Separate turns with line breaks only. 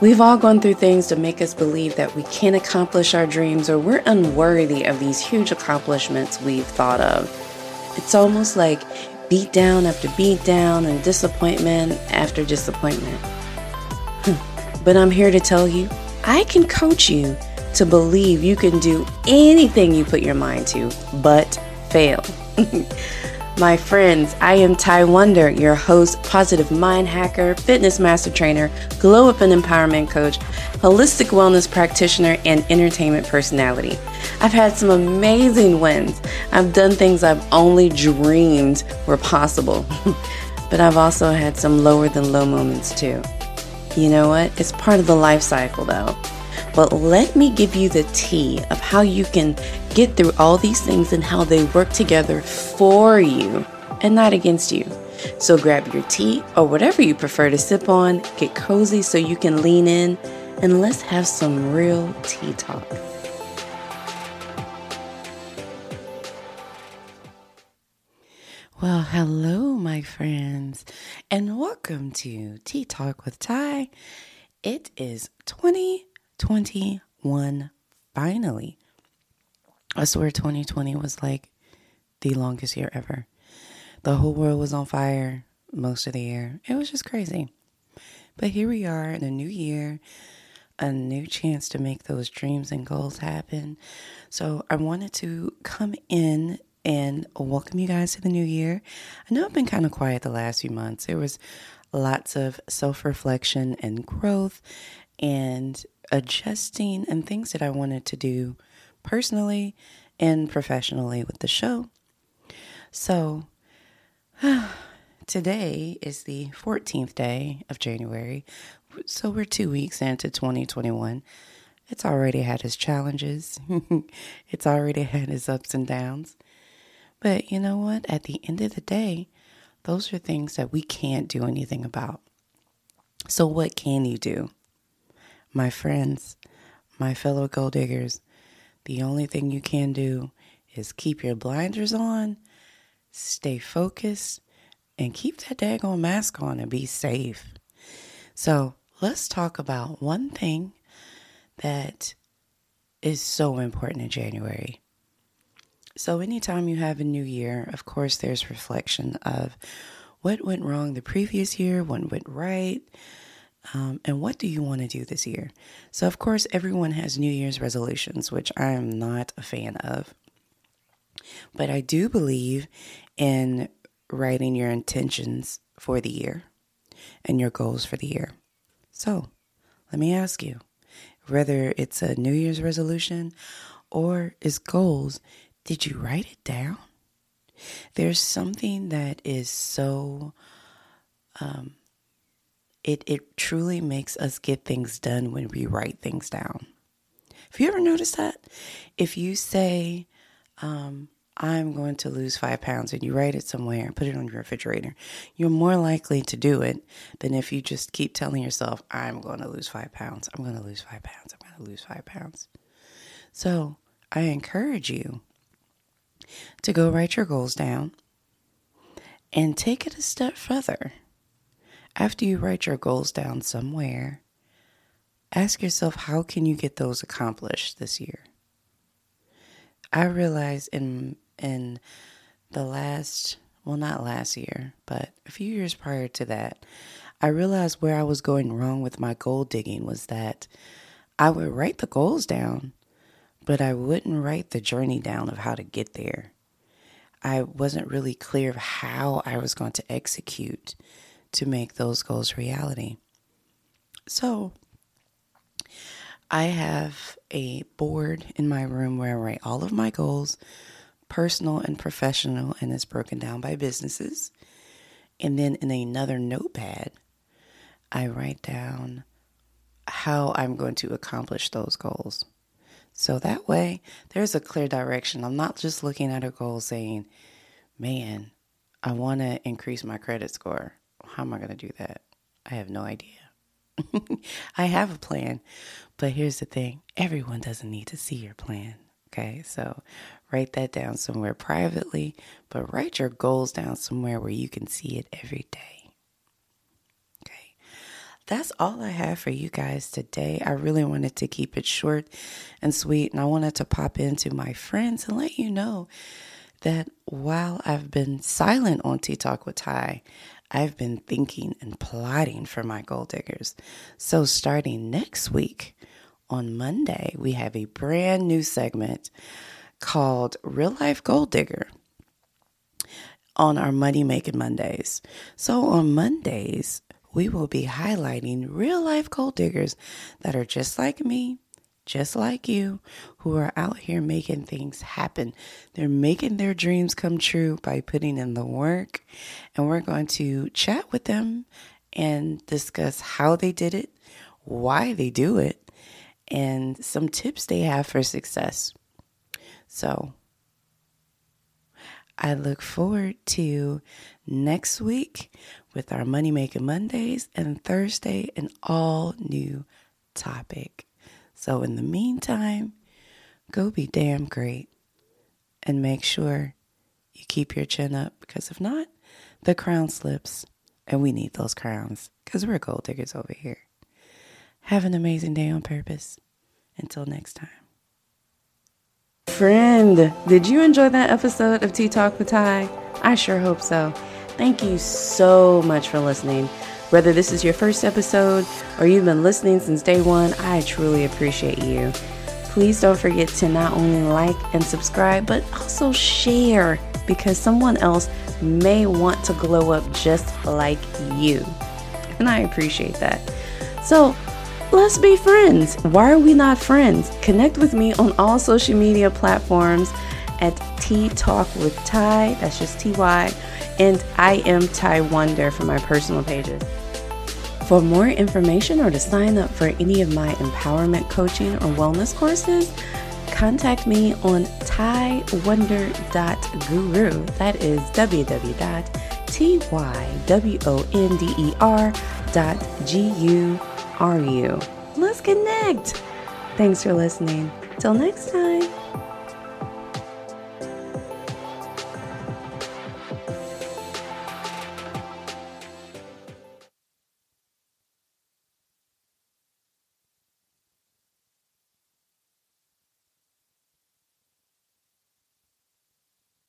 We've all gone through things to make us believe that we can't accomplish our dreams or we're unworthy of these huge accomplishments we've thought of. It's almost like beat down after beat down and disappointment after disappointment. but I'm here to tell you I can coach you to believe you can do anything you put your mind to, but fail. My friends, I am Ty Wonder, your host, positive mind hacker, fitness master trainer, glow up and empowerment coach, holistic wellness practitioner, and entertainment personality. I've had some amazing wins. I've done things I've only dreamed were possible. but I've also had some lower than low moments too. You know what? It's part of the life cycle though. But let me give you the tea of how you can get through all these things and how they work together for you and not against you. So grab your tea or whatever you prefer to sip on, get cozy so you can lean in, and let's have some real tea talk. Well, hello, my friends, and welcome to Tea Talk with Ty. It is 2021 finally. I swear 2020 was like the longest year ever. The whole world was on fire most of the year. It was just crazy. But here we are in a new year, a new chance to make those dreams and goals happen. So I wanted to come in and welcome you guys to the new year. I know I've been kind of quiet the last few months. There was lots of self reflection and growth and adjusting and things that I wanted to do personally and professionally with the show. So, today is the 14th day of January. So, we're two weeks into 2021. It's already had its challenges, it's already had its ups and downs. But you know what? At the end of the day, those are things that we can't do anything about. So, what can you do? My friends, my fellow gold diggers, the only thing you can do is keep your blinders on, stay focused, and keep that daggone mask on and be safe. So let's talk about one thing that is so important in January. So, anytime you have a new year, of course, there's reflection of what went wrong the previous year, what went right, um, and what do you want to do this year? So, of course, everyone has New Year's resolutions, which I am not a fan of. But I do believe in writing your intentions for the year and your goals for the year. So, let me ask you whether it's a New Year's resolution or is goals, did you write it down? There's something that is so um, it, it truly makes us get things done when we write things down. Have you ever noticed that? If you say, um, I'm going to lose five pounds, and you write it somewhere and put it on your refrigerator, you're more likely to do it than if you just keep telling yourself, I'm going to lose five pounds, I'm going to lose five pounds, I'm going to lose five pounds. So I encourage you to go write your goals down and take it a step further. After you write your goals down somewhere, ask yourself how can you get those accomplished this year? I realized in in the last well not last year, but a few years prior to that, I realized where I was going wrong with my goal digging was that I would write the goals down, but I wouldn't write the journey down of how to get there. I wasn't really clear of how I was going to execute to make those goals reality. So, I have a board in my room where I write all of my goals, personal and professional, and it's broken down by businesses. And then in another notepad, I write down how I'm going to accomplish those goals. So that way, there's a clear direction. I'm not just looking at a goal saying, man, I want to increase my credit score. How am I going to do that? I have no idea. I have a plan, but here's the thing everyone doesn't need to see your plan. Okay, so write that down somewhere privately, but write your goals down somewhere where you can see it every day. Okay, that's all I have for you guys today. I really wanted to keep it short and sweet, and I wanted to pop into my friends and let you know that while I've been silent on Tea Talk with Ty, I've been thinking and plotting for my gold diggers. So, starting next week on Monday, we have a brand new segment called Real Life Gold Digger on our Money Making Mondays. So, on Mondays, we will be highlighting real life gold diggers that are just like me, just like you, who are out here making things happen. They're making their dreams come true by putting in the work. And we're going to chat with them and discuss how they did it, why they do it, and some tips they have for success. So, I look forward to next week with our Money Making Mondays and Thursday, an all new topic. So, in the meantime, go be damn great and make sure you keep your chin up because if not, the crown slips and we need those crowns because we're gold diggers over here. Have an amazing day on purpose. Until next time. Friend, did you enjoy that episode of Tea Talk with Ty? I sure hope so. Thank you so much for listening. Whether this is your first episode or you've been listening since day one, I truly appreciate you. Please don't forget to not only like and subscribe, but also share because someone else may want to glow up just like you. And I appreciate that. So, let's be friends. Why are we not friends? Connect with me on all social media platforms at Tea Talk with Ty. That's just T Y and I am Ty Wonder for my personal pages. For more information or to sign up for any of my empowerment coaching or wellness courses, contact me on tywonder.guru. That is www.tywonder.guru. Let's connect. Thanks for listening. Till next time.